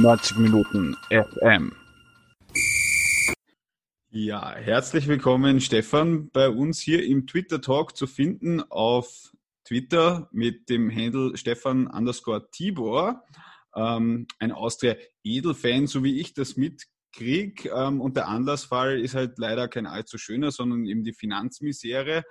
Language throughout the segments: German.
90 Minuten FM. Ja, herzlich willkommen, Stefan, bei uns hier im Twitter Talk zu finden auf Twitter mit dem Handle Stefan underscore Tibor. Ähm, ein Austria-Edelfan, so wie ich das mitkriege. Ähm, und der Anlassfall ist halt leider kein allzu schöner, sondern eben die Finanzmisere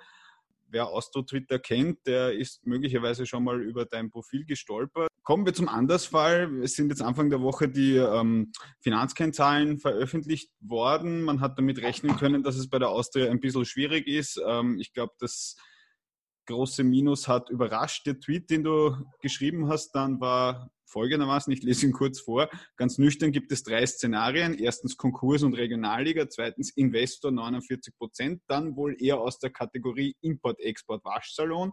wer Austro-Twitter kennt, der ist möglicherweise schon mal über dein Profil gestolpert. Kommen wir zum Andersfall. Es sind jetzt Anfang der Woche die ähm, Finanzkennzahlen veröffentlicht worden. Man hat damit rechnen können, dass es bei der Austria ein bisschen schwierig ist. Ähm, ich glaube, das große Minus hat überrascht. Der Tweet, den du geschrieben hast, dann war folgendermaßen, ich lese ihn kurz vor. Ganz nüchtern gibt es drei Szenarien. Erstens Konkurs und Regionalliga, zweitens Investor 49 Prozent, dann wohl eher aus der Kategorie Import-Export Waschsalon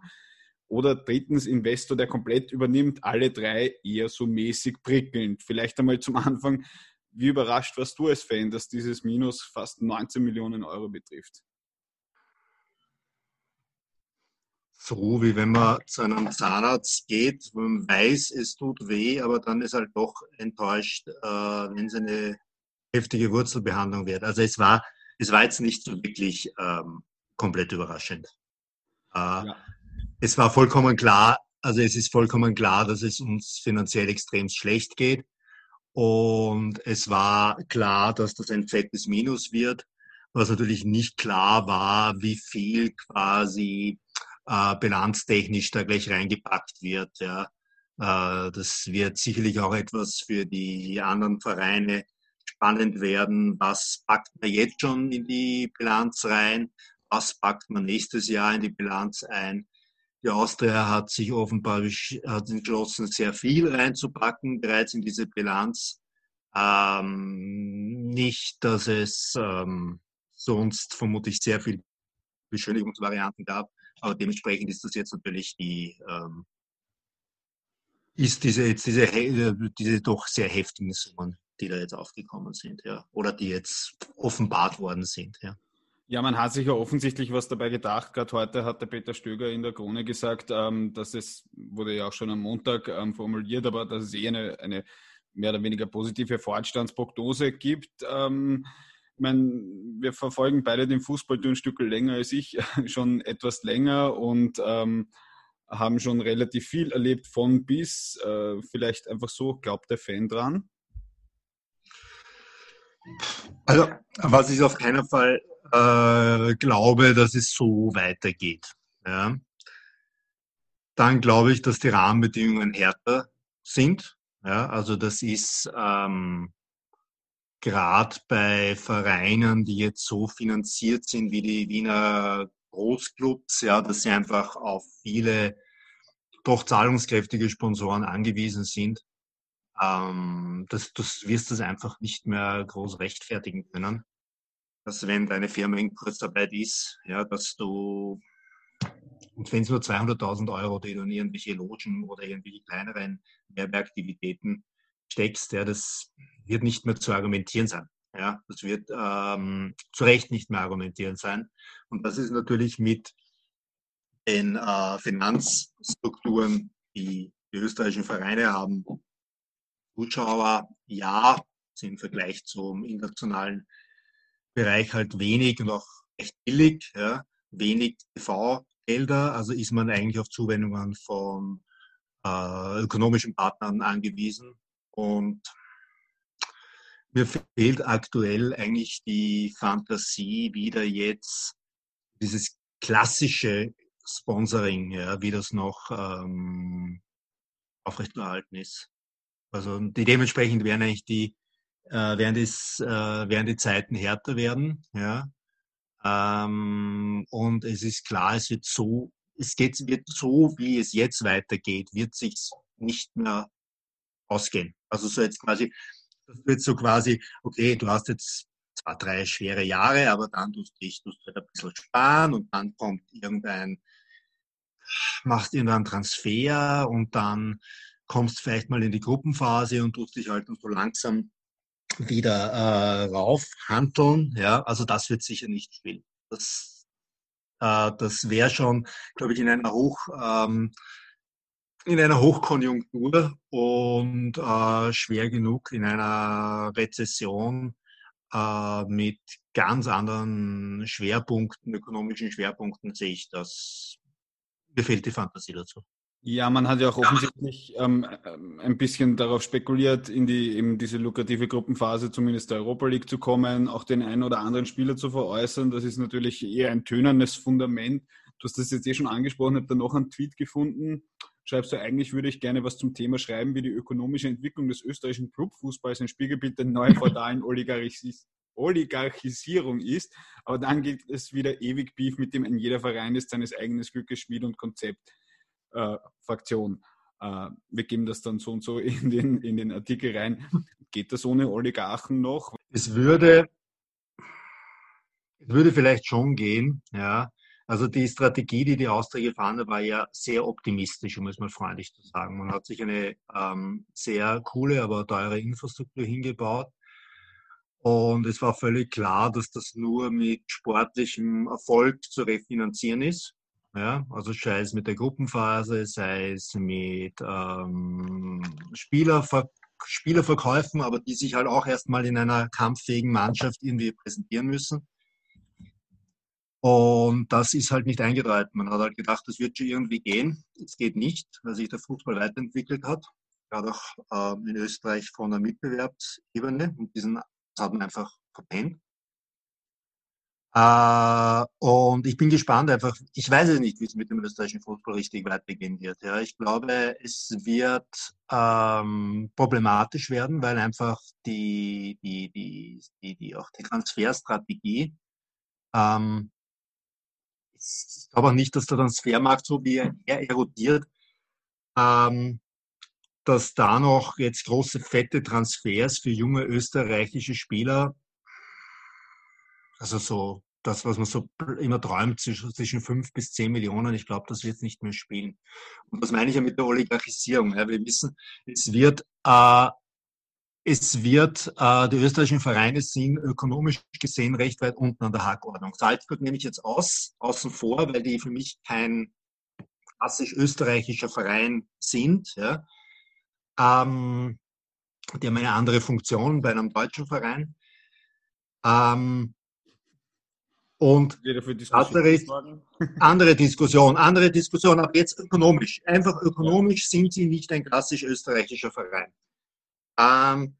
oder drittens Investor, der komplett übernimmt. Alle drei eher so mäßig prickelnd. Vielleicht einmal zum Anfang, wie überrascht warst du als Fan, dass dieses Minus fast 19 Millionen Euro betrifft? So, wie wenn man zu einem Zahnarzt geht, wo man weiß, es tut weh, aber dann ist halt doch enttäuscht, äh, wenn es eine heftige Wurzelbehandlung wird. Also es war, es war jetzt nicht so wirklich ähm, komplett überraschend. Äh, ja. Es war vollkommen klar, also es ist vollkommen klar, dass es uns finanziell extrem schlecht geht. Und es war klar, dass das ein fettes Minus wird. Was natürlich nicht klar war, wie viel quasi äh, bilanztechnisch da gleich reingepackt wird. Ja. Äh, das wird sicherlich auch etwas für die anderen Vereine spannend werden. Was packt man jetzt schon in die Bilanz rein? Was packt man nächstes Jahr in die Bilanz ein? Die Austria hat sich offenbar hat entschlossen, sehr viel reinzupacken bereits in diese Bilanz. Ähm, nicht, dass es ähm, sonst vermutlich sehr viel Beschönigungsvarianten gab. Aber dementsprechend ist das jetzt natürlich die, ähm, ist diese, jetzt diese, diese doch sehr heftigen Summen, die da jetzt aufgekommen sind, ja. Oder die jetzt offenbart worden sind, ja. Ja, man hat sich ja offensichtlich was dabei gedacht. Gerade heute hat der Peter Stöger in der Krone gesagt, ähm, dass es, wurde ja auch schon am Montag ähm, formuliert, aber dass es eh eine, eine mehr oder weniger positive Fortstandsprognose gibt. Ähm, ich meine, wir verfolgen beide den Fußball ein Stück länger als ich, schon etwas länger und ähm, haben schon relativ viel erlebt von bis. Äh, vielleicht einfach so, glaubt der Fan dran? Also, was ich auf keinen Fall äh, glaube, dass es so weitergeht. Ja. Dann glaube ich, dass die Rahmenbedingungen härter sind. Ja, also das ist ähm, gerade bei Vereinen, die jetzt so finanziert sind wie die Wiener Großclubs, ja, dass sie einfach auf viele doch zahlungskräftige Sponsoren angewiesen sind, ähm, das, das wirst du einfach nicht mehr groß rechtfertigen können. Dass wenn deine Firma in Kurzarbeit ist, ja, dass du, und wenn es nur 200.000 Euro, die du in irgendwelche Logen oder irgendwelche kleineren Werbeaktivitäten steckst, ja, das wird nicht mehr zu argumentieren sein. Ja, das wird ähm, zu Recht nicht mehr argumentieren sein. Und das ist natürlich mit den äh, Finanzstrukturen, die die österreichischen Vereine haben. Zuschauer, ja, sind im Vergleich zum internationalen Bereich halt wenig und auch recht billig, ja, wenig TV-Gelder, also ist man eigentlich auf Zuwendungen von äh, ökonomischen Partnern angewiesen. Und mir fehlt aktuell eigentlich die Fantasie, wieder jetzt dieses klassische Sponsoring, ja, wie das noch ähm, aufrechterhalten ist. Also die, dementsprechend werden eigentlich die, äh, werden, das, äh, werden die Zeiten härter werden, ja. Ähm, und es ist klar, es wird so, es geht, wird so, wie es jetzt weitergeht, wird sich nicht mehr ausgehen. Also so jetzt quasi, das wird so quasi, okay, du hast jetzt zwei, drei schwere Jahre, aber dann tust du dich, tust du halt ein bisschen sparen und dann kommt irgendein, machst irgendeinen Transfer und dann kommst vielleicht mal in die Gruppenphase und tust dich halt so langsam wieder äh, raufhandeln. Ja, also das wird sicher nicht spielen. Das, äh, das wäre schon, glaube ich, in einer hoch ähm, in einer Hochkonjunktur und äh, schwer genug in einer Rezession äh, mit ganz anderen Schwerpunkten, ökonomischen Schwerpunkten sehe ich das. Mir fehlt die Fantasie dazu. Ja, man hat ja auch offensichtlich ähm, ähm, ein bisschen darauf spekuliert, in die eben diese lukrative Gruppenphase zumindest der Europa League zu kommen, auch den einen oder anderen Spieler zu veräußern. Das ist natürlich eher ein tönendes Fundament. Du hast das jetzt eh schon angesprochen, habe da noch einen Tweet gefunden. Schreibst du, eigentlich würde ich gerne was zum Thema schreiben, wie die ökonomische Entwicklung des österreichischen Clubfußballs ein Spiegelbild der neuen feudalen Oligarchis Oligarchisierung ist. Aber dann geht es wieder ewig Beef mit dem, ein jeder Verein ist seines eigenen Glückes Schmied und Konzept äh, Fraktion. Äh, wir geben das dann so und so in den, in den Artikel rein. Geht das ohne Oligarchen noch? Es würde, es würde vielleicht schon gehen, ja. Also die Strategie, die die Austria gefahren hat, war ja sehr optimistisch, um es mal freundlich zu sagen. Man hat sich eine ähm, sehr coole, aber teure Infrastruktur hingebaut. Und es war völlig klar, dass das nur mit sportlichem Erfolg zu refinanzieren ist. Ja, also sei es mit der Gruppenphase, sei es mit ähm, Spielerver Spielerverkäufen, aber die sich halt auch erstmal in einer kampffähigen Mannschaft irgendwie präsentieren müssen. Und das ist halt nicht eingetreten. Man hat halt gedacht, das wird schon irgendwie gehen. Es geht nicht, weil sich der Fußball weiterentwickelt hat. Gerade auch äh, in Österreich von der Mitbewerbsebene. Und diesen hat man einfach verpennt. Äh, und ich bin gespannt einfach. Ich weiß es nicht, wie es mit dem österreichischen Fußball richtig weitergehen wird. Ja, ich glaube, es wird ähm, problematisch werden, weil einfach die, die, die, die, die auch die Transferstrategie ähm, ich glaube auch nicht, dass der Transfermarkt so wie er erodiert, ähm, dass da noch jetzt große fette Transfers für junge österreichische Spieler also so das, was man so immer träumt, zwischen fünf bis zehn Millionen, ich glaube, das wird nicht mehr spielen. Und das meine ich ja mit der Oligarchisierung. Ja. Wir wissen, es wird, äh, es wird, äh, die österreichischen Vereine sind ökonomisch gesehen recht weit unten an der Hackordnung. Salzburg nehme ich jetzt aus, außen vor, weil die für mich kein klassisch österreichischer Verein sind. Ja. Ähm, die haben eine andere Funktion bei einem deutschen Verein. Ähm, und andere, andere Diskussion, andere Diskussion, aber jetzt ökonomisch. Einfach ökonomisch sind sie nicht ein klassisch österreichischer Verein. Ähm,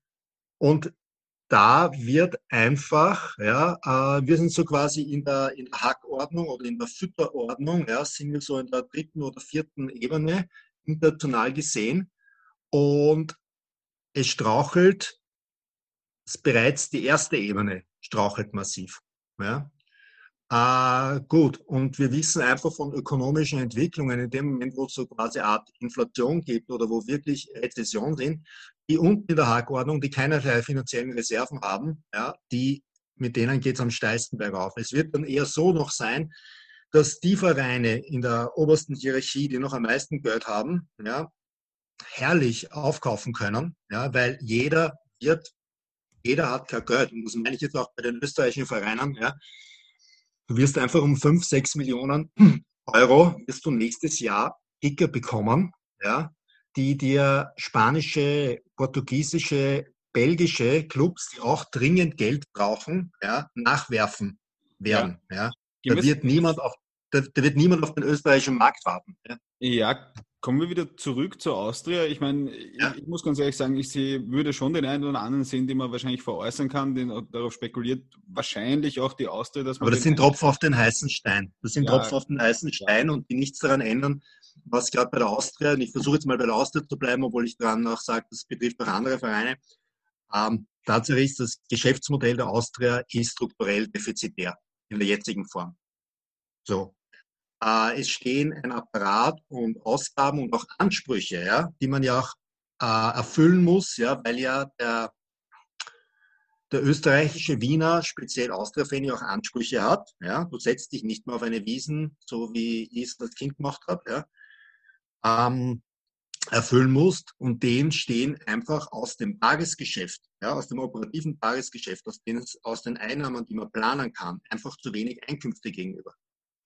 und da wird einfach, ja, äh, wir sind so quasi in der, in der Hackordnung oder in der Fütterordnung, ja, sind wir so in der dritten oder vierten Ebene international gesehen. Und es strauchelt, bereits die erste Ebene strauchelt massiv. Ja. Äh, gut, und wir wissen einfach von ökonomischen Entwicklungen, in dem Moment, wo es so quasi eine Art Inflation gibt oder wo wirklich Rezession sind, die unten in der Hackordnung, die keinerlei finanziellen Reserven haben, ja, die, mit denen geht es am steilsten bergauf. Es wird dann eher so noch sein, dass die Vereine in der obersten Hierarchie, die noch am meisten Geld haben, ja, herrlich aufkaufen können, ja, weil jeder wird, jeder hat kein Geld. Und das meine ich jetzt auch bei den österreichischen Vereinen, ja, Du wirst einfach um 5, 6 Millionen Euro wirst du nächstes Jahr Kicker bekommen, ja, die dir spanische, portugiesische, belgische Clubs, die auch dringend Geld brauchen, ja, nachwerfen werden. Ja. ja. Da wird niemand auf da, da, wird niemand auf den österreichischen Markt warten. Ja. ja, kommen wir wieder zurück zur Austria. Ich meine, ja. ich, ich, muss ganz ehrlich sagen, ich sehe, würde schon den einen oder anderen sehen, den man wahrscheinlich veräußern kann, den darauf spekuliert, wahrscheinlich auch die Austria. Dass man Aber das sind Tropfen auf den heißen Stein. Das sind. Tropfen auf den heißen Stein und die nichts daran ändern, was gerade bei der Austria, und ich versuche jetzt mal bei der Austria zu bleiben, obwohl ich daran auch sage, das betrifft auch andere Vereine. Ähm, Tatsache ist, das Geschäftsmodell der Austria ist strukturell defizitär in der jetzigen Form. So, äh, es stehen ein Apparat und Ausgaben und auch Ansprüche, ja, die man ja auch äh, erfüllen muss, ja, weil ja der, der österreichische Wiener, speziell Austria-Fan, auch Ansprüche hat. Ja. Du setzt dich nicht mehr auf eine Wiesen, so wie ich es als Kind gemacht habe, ja. Ähm, erfüllen musst und dem stehen einfach aus dem Tagesgeschäft, ja, aus dem operativen Tagesgeschäft, aus den, aus den Einnahmen, die man planen kann, einfach zu wenig Einkünfte gegenüber.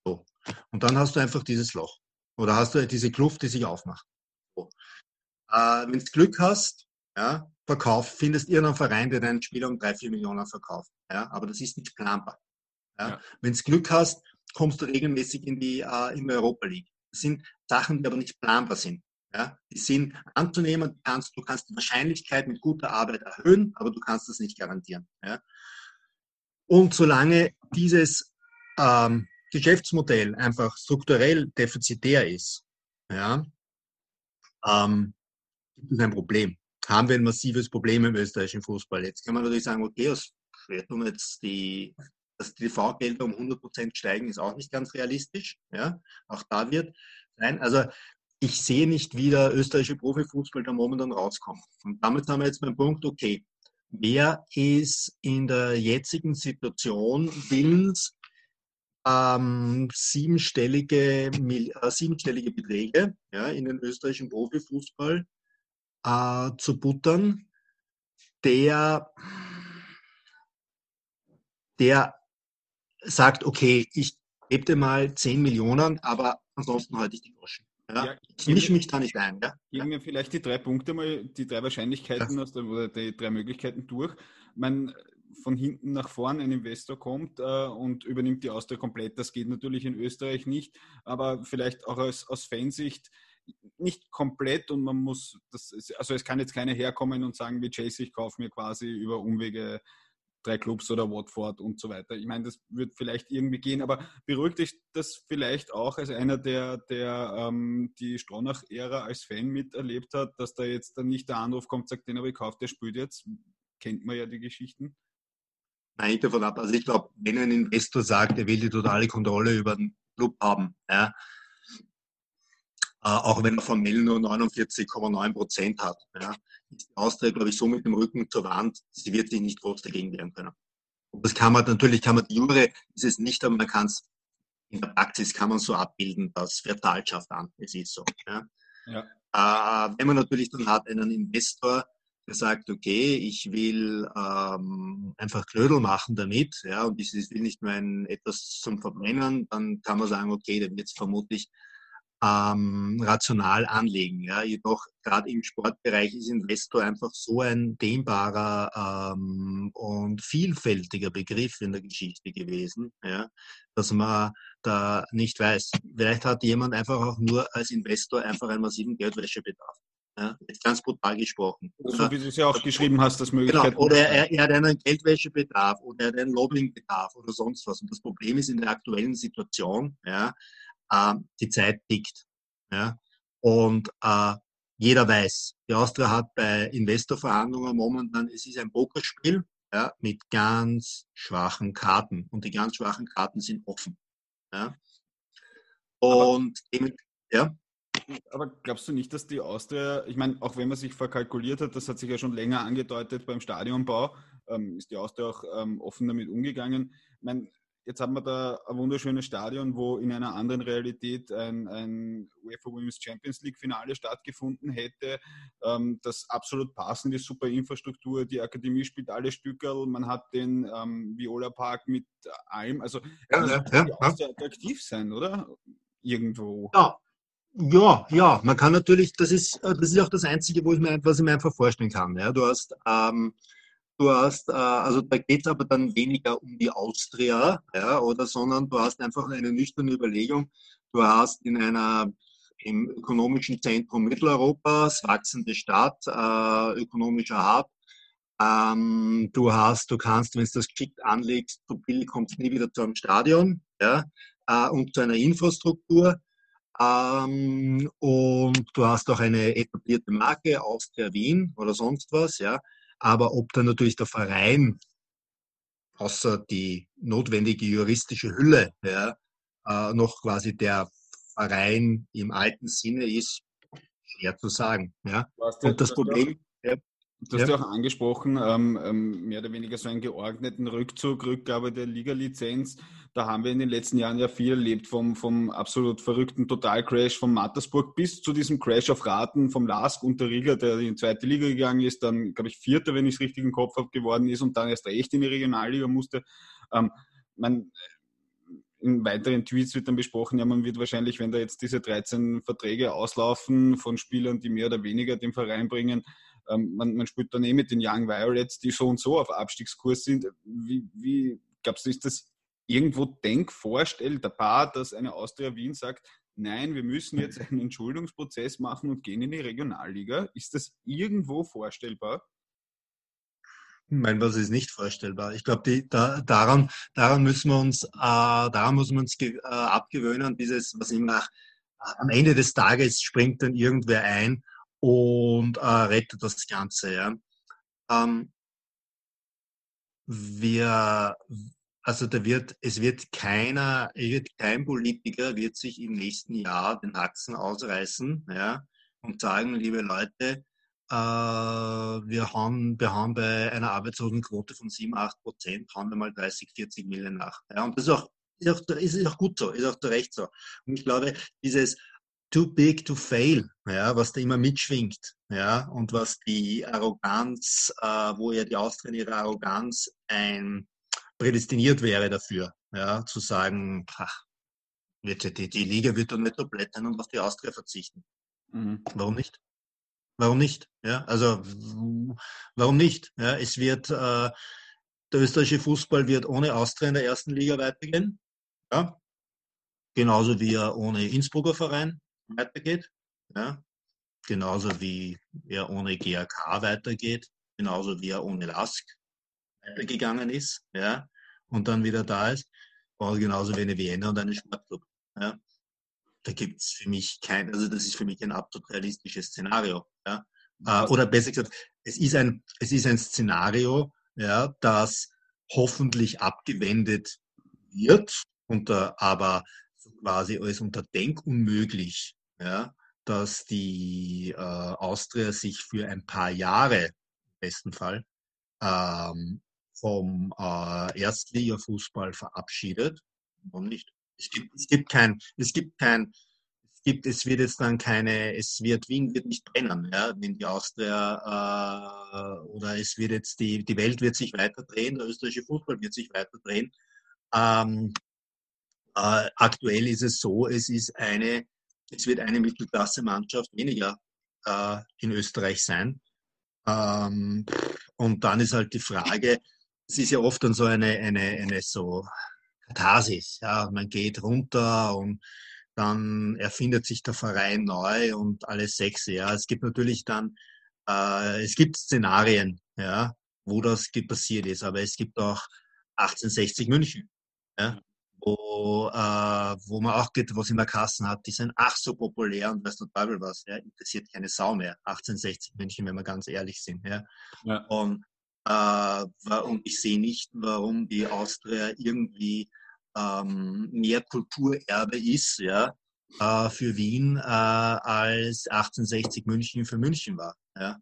So. Und dann hast du einfach dieses Loch. Oder hast du diese Kluft, die sich aufmacht. Äh, Wenn du Glück hast, ja, verkauf, findest irgendeinen Verein, der deinen Spieler um drei, vier Millionen verkauft. Ja, aber das ist nicht planbar. Ja. ja. Wenn du Glück hast, kommst du regelmäßig in die, äh, in die Europa League. Sind Sachen, die aber nicht planbar sind. Ja, die sind anzunehmen, du kannst, du kannst die Wahrscheinlichkeit mit guter Arbeit erhöhen, aber du kannst das nicht garantieren. Ja. Und solange dieses ähm, Geschäftsmodell einfach strukturell defizitär ist, ja, ähm, gibt es ein Problem. Haben wir ein massives Problem im österreichischen Fußball. Jetzt kann man natürlich sagen, okay, aus Wertung jetzt die, dass die TV-Gelder um 100 Prozent steigen, ist auch nicht ganz realistisch. Ja, auch da wird sein. Also ich sehe nicht, wie der österreichische Profifußball da momentan rauskommt. Und damit haben wir jetzt beim Punkt, okay, wer ist in der jetzigen Situation willens, ähm, siebenstellige, äh, siebenstellige Beträge ja, in den österreichischen Profifußball äh, zu buttern, der, der sagt, okay, ich gebe dir mal 10 Millionen, aber ansonsten halte ich die Groschen. Ja, ja, ich mische mich da nicht ein. Ja? Geben wir vielleicht die drei Punkte mal, die drei Wahrscheinlichkeiten aus der, oder die drei Möglichkeiten durch. Man von hinten nach vorn ein Investor kommt äh, und übernimmt die Austria komplett. Das geht natürlich in Österreich nicht, aber vielleicht auch aus, aus Fansicht nicht komplett und man muss, das, also es kann jetzt keiner herkommen und sagen, wie Chase, ich kaufe mir quasi über Umwege drei Clubs oder Watford und so weiter. Ich meine, das wird vielleicht irgendwie gehen, aber beruhigt dich das vielleicht auch als einer, der, der ähm, die Stronach-Ära als Fan miterlebt hat, dass da jetzt dann nicht der Anruf kommt, sagt, den habe ich gekauft, der spielt jetzt. Kennt man ja die Geschichten. Nein, davon ab. Also ich glaube, wenn ein Investor sagt, er will die totale Kontrolle über den Club haben, ja, äh, auch wenn er formell nur 49,9 Prozent hat, ja, ist die Austria, glaube ich, so mit dem Rücken zur Wand, sie wird sich nicht groß dagegen wehren können. Und das kann man natürlich, kann man die Jure, ist es nicht, aber man kann es in der Praxis kann man so abbilden, dass Vertalschaft an. Es ist so. Ja. ja. Äh, wenn man natürlich dann hat einen Investor, der sagt, okay, ich will ähm, einfach Klödel machen damit, ja, und ich will nicht nur ein, etwas zum Verbrennen, dann kann man sagen, okay, dann wird es vermutlich ähm, rational anlegen. Ja. Jedoch gerade im Sportbereich ist Investor einfach so ein dehnbarer ähm, und vielfältiger Begriff in der Geschichte gewesen, ja, dass man da nicht weiß. Vielleicht hat jemand einfach auch nur als Investor einfach einen massiven Geldwäschebedarf. Ja, jetzt ganz brutal gesprochen. So wie du es ja auch geschrieben hast, das Möglichkeit. Genau. Oder er, er, hat einen Geldwäschebedarf oder er hat einen Lobbyingbedarf oder sonst was. Und das Problem ist in der aktuellen Situation, ja, äh, die Zeit tickt. Ja? Und äh, jeder weiß, die Austria hat bei Investorverhandlungen momentan, es ist ein Pokerspiel ja, mit ganz schwachen Karten. Und die ganz schwachen Karten sind offen. Ja? Und aber, ja. Aber glaubst du nicht, dass die Austria, ich meine, auch wenn man sich verkalkuliert hat, das hat sich ja schon länger angedeutet beim Stadionbau, ähm, ist die Austria auch ähm, offen damit umgegangen. Ich meine, Jetzt haben wir da ein wunderschönes Stadion, wo in einer anderen Realität ein, ein UEFA Women's Champions League Finale stattgefunden hätte. Ähm, das absolut passend ist, super Infrastruktur. Die Akademie spielt alle Stückerl. Man hat den ähm, Viola Park mit allem. Also, ja, ja, ja, ja. attraktiv sein, oder? Irgendwo. Ja. Ja, ja, man kann natürlich, das ist, das ist auch das Einzige, wo ich mir, was ich mir einfach vorstellen kann. Ja, du hast ähm, du hast, äh, also da geht es aber dann weniger um die Austria, ja, oder, sondern du hast einfach eine nüchterne Überlegung. Du hast in einer im ökonomischen Zentrum Mitteleuropas, wachsende Stadt, äh, ökonomischer Hub. Ähm, du hast, du kannst, wenn du das geschickt anlegst, so billig kommst nie wieder zu einem Stadion, ja, äh, und zu einer Infrastruktur. Ähm, und du hast auch eine etablierte Marke, Austria Wien oder sonst was, ja. Aber ob dann natürlich der Verein, außer die notwendige juristische Hülle, ja, äh, noch quasi der Verein im alten Sinne ist, schwer zu sagen. Ja. Und das Problem, ja, Du hast ja, ja auch angesprochen, ähm, ähm, mehr oder weniger so einen geordneten Rückzug, Rückgabe der Liga-Lizenz. Da haben wir in den letzten Jahren ja viel erlebt, vom, vom absolut verrückten Totalcrash von Mattersburg bis zu diesem Crash auf Raten vom Lask und der Riga, der in die zweite Liga gegangen ist, dann, glaube ich, Vierter, wenn ich es richtig im Kopf habe, geworden ist und dann erst recht in die Regionalliga musste. Ähm, man, in weiteren Tweets wird dann besprochen, ja, man wird wahrscheinlich, wenn da jetzt diese 13 Verträge auslaufen von Spielern, die mehr oder weniger den Verein bringen, ähm, man, man spielt dann eh mit den Young Violets, die so und so auf Abstiegskurs sind. Wie, wie glaubst du, ist das irgendwo denkvorstellbar, dass eine Austria Wien sagt, nein, wir müssen jetzt einen Entschuldungsprozess machen und gehen in die Regionalliga? Ist das irgendwo vorstellbar? Ich meine, was ist nicht vorstellbar? Ich glaube, da, daran, daran müssen wir uns, äh, daran müssen wir uns äh, abgewöhnen. Dieses, was immer äh, am Ende des Tages springt dann irgendwer ein und äh, rettet das Ganze. Ja. Ähm, wir, also da wird, es wird keiner, wird kein Politiker wird sich im nächsten Jahr den Haxen ausreißen, ja, und sagen, liebe Leute, äh, wir, haben, wir haben bei einer Arbeitslosenquote von 7, 8 Prozent, haben wir mal 30, 40 Millionen nach. Ja, und das ist auch, ist auch, ist auch gut so, ist auch zu Recht so. Und ich glaube, dieses too big to fail, ja, was da immer mitschwingt, ja, und was die Arroganz, äh, wo ja die Austrian ihre Arroganz ein prädestiniert wäre dafür, ja, zu sagen, ach, die, die Liga wird doch nicht blättern und auf die Austria verzichten. Mhm. Warum nicht? Warum nicht? Ja, also warum nicht? Ja, es wird äh, der österreichische Fußball wird ohne Austria in der ersten Liga weitergehen. Ja, genauso wie er ohne Innsbrucker Verein weitergeht. Ja, genauso wie er ohne GAK weitergeht, genauso wie er ohne Lask weitergegangen ist, ja, und dann wieder da ist. Oder genauso wie eine Vienna und einen Sportclub. Ja da gibt es für mich kein, also das ist für mich ein absolut realistisches Szenario. Ja? Äh, oder besser gesagt, es ist ein, es ist ein Szenario, ja, das hoffentlich abgewendet wird, unter, aber so quasi als unter Denkunmöglich, ja, dass die äh, Austria sich für ein paar Jahre, im besten Fall, ähm, vom äh, Erstliga-Fußball verabschiedet. Warum nicht? Es gibt, es gibt kein, es gibt kein, es gibt, es wird jetzt dann keine, es wird, Wien wird nicht brennen, ja, wenn die Austria, äh, oder es wird jetzt, die, die Welt wird sich weiter drehen, der österreichische Fußball wird sich weiter drehen. Ähm, äh, aktuell ist es so, es ist eine, es wird eine Mittelklasse-Mannschaft weniger äh, in Österreich sein. Ähm, und dann ist halt die Frage, es ist ja oft dann so eine, eine, eine so Katharsis. Ja, man geht runter und dann erfindet sich der Verein neu und alles sechs. Ja, es gibt natürlich dann, äh, es gibt Szenarien, ja, wo das passiert ist, aber es gibt auch 1860 München, ja, wo, äh, wo man auch geht, was in der Kassen hat, die sind ach so populär und weißt du Teufel was, ja, interessiert keine Sau mehr. 1860 München, wenn wir ganz ehrlich sind, ja. ja. Und und ich sehe nicht, warum die Austria irgendwie ähm, mehr Kulturerbe ist ja, äh, für Wien äh, als 1860 München für München war. Ja.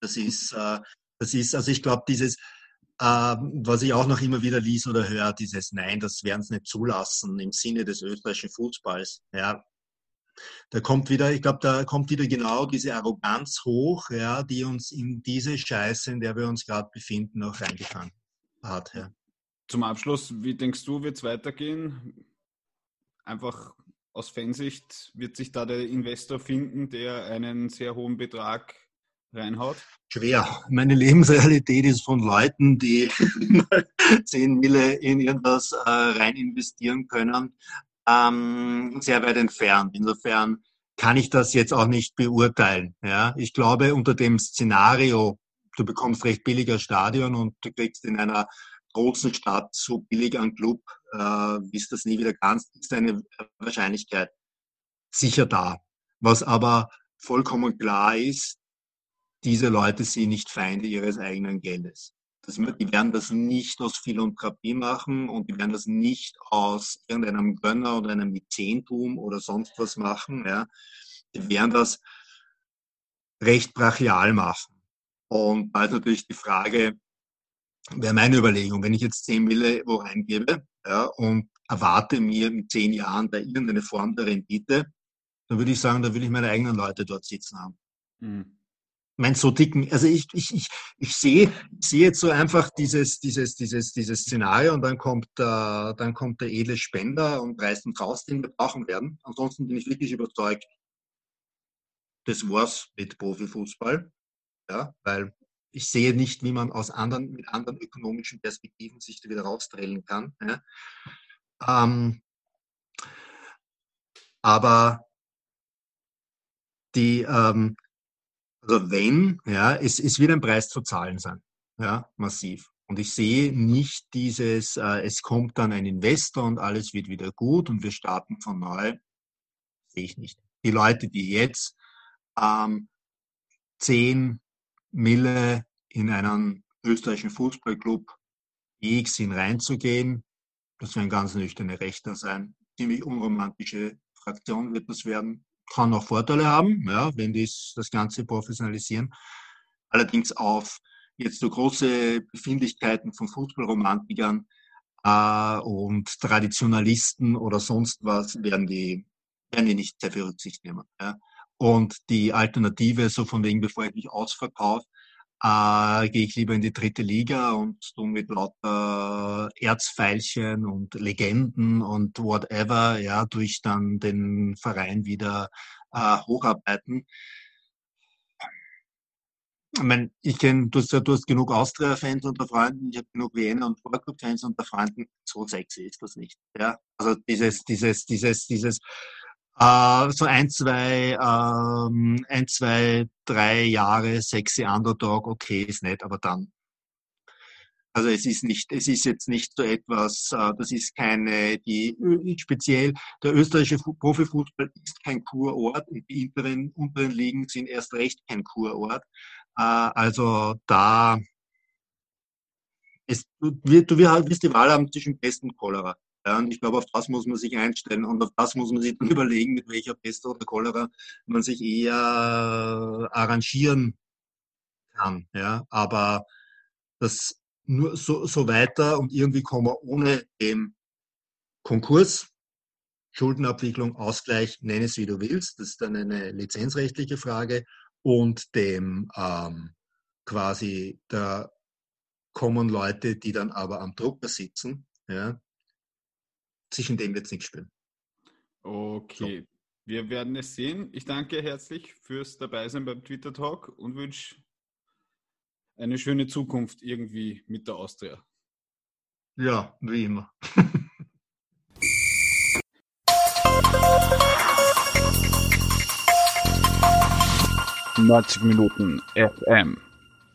Das ist, äh, das ist, also ich glaube, dieses, äh, was ich auch noch immer wieder lies oder höre, dieses Nein, das werden sie nicht zulassen im Sinne des österreichischen Fußballs. Ja, da kommt wieder, ich glaube, da kommt wieder genau diese Arroganz hoch, ja, die uns in diese Scheiße, in der wir uns gerade befinden, auch reingefangen hat. Ja. Zum Abschluss, wie denkst du, wird es weitergehen? Einfach aus Fansicht, wird sich da der Investor finden, der einen sehr hohen Betrag reinhaut? Schwer. Meine Lebensrealität ist von Leuten, die 10 Mille in irgendwas äh, rein investieren können, ähm, sehr weit entfernt. Insofern kann ich das jetzt auch nicht beurteilen. Ja? Ich glaube, unter dem Szenario, du bekommst recht billiger Stadion und du kriegst in einer großen Stadt so billig einen Club, äh, wie es das nie wieder kannst, ist eine Wahrscheinlichkeit sicher da. Was aber vollkommen klar ist, diese Leute sind nicht Feinde ihres eigenen Geldes. Das, die werden das nicht aus Philanthropie machen und die werden das nicht aus irgendeinem Gönner oder einem Mäzentum oder sonst was machen. Ja. Die werden das recht brachial machen. Und da ist natürlich die Frage, wäre meine Überlegung, wenn ich jetzt 10 Mille wo reingebe ja, und erwarte mir in 10 Jahren da irgendeine Form der Rendite, dann würde ich sagen, da will ich meine eigenen Leute dort sitzen haben. Mhm. Mein, so dicken, also ich, ich, ich, ich sehe, ich sehe jetzt so einfach dieses, dieses, dieses, dieses Szenario und dann kommt, äh, dann kommt der edle Spender und reißt uns raus, den wir brauchen werden. Ansonsten bin ich wirklich überzeugt, das war's mit Profifußball. Ja, weil ich sehe nicht, wie man aus anderen, mit anderen ökonomischen Perspektiven sich da wieder rausdrehen kann. Ja. Ähm, aber die, ähm, also wenn, ja, es, es wird ein Preis zu zahlen sein, ja, massiv. Und ich sehe nicht dieses, äh, es kommt dann ein Investor und alles wird wieder gut und wir starten von neu. Sehe ich nicht. Die Leute, die jetzt ähm, 10 Mille in einen österreichischen Fußballclub X sind reinzugehen, das werden ganz nüchterne Rechter sein. Ziemlich unromantische Fraktion wird das werden kann auch Vorteile haben, ja, wenn die das Ganze professionalisieren. Allerdings auf jetzt so große Befindlichkeiten von Fußballromantikern äh, und Traditionalisten oder sonst was werden die, werden die nicht sehr viel Rücksicht nehmen. Ja. Und die Alternative, so von wegen, bevor ich mich ausverkaufe, äh, gehe ich lieber in die dritte Liga und tu mit lauter Erzfeilchen und Legenden und whatever, ja, durch dann den Verein wieder äh, hocharbeiten. Ich meine, ich kenne, du hast, du hast genug Austria-Fans unter Freunden, ich habe genug Vienna und Vorclub-Fans unter Freunden. So sexy ist das nicht. Ja? Also dieses, dieses, dieses, dieses, äh, so ein, zwei, ähm, ein, zwei, drei Jahre sexy Underdog, okay, ist nett, aber dann. Also es ist nicht, es ist jetzt nicht so etwas, äh, das ist keine, die speziell der österreichische Profifußball ist kein Kurort und die unteren, unteren Ligen sind erst recht kein Kurort. Äh, also da es, du, du wirst die Wahl haben zwischen Pest und Cholera. Ja, und ich glaube, auf das muss man sich einstellen und auf das muss man sich dann überlegen, mit welcher Pest oder Cholera man sich eher arrangieren kann. Ja, aber das nur so, so weiter und irgendwie kommen wir ohne dem Konkurs, Schuldenabwicklung, Ausgleich, nenn es wie du willst, das ist dann eine lizenzrechtliche Frage und dem ähm, quasi da kommen Leute, die dann aber am Drucker sitzen, ja, zwischen dem wird es nichts spielen. Okay, so. wir werden es sehen. Ich danke herzlich fürs Dabeisein beim Twitter Talk und wünsche eine schöne Zukunft irgendwie mit der Austria. Ja, wie immer. Neunzig Minuten FM.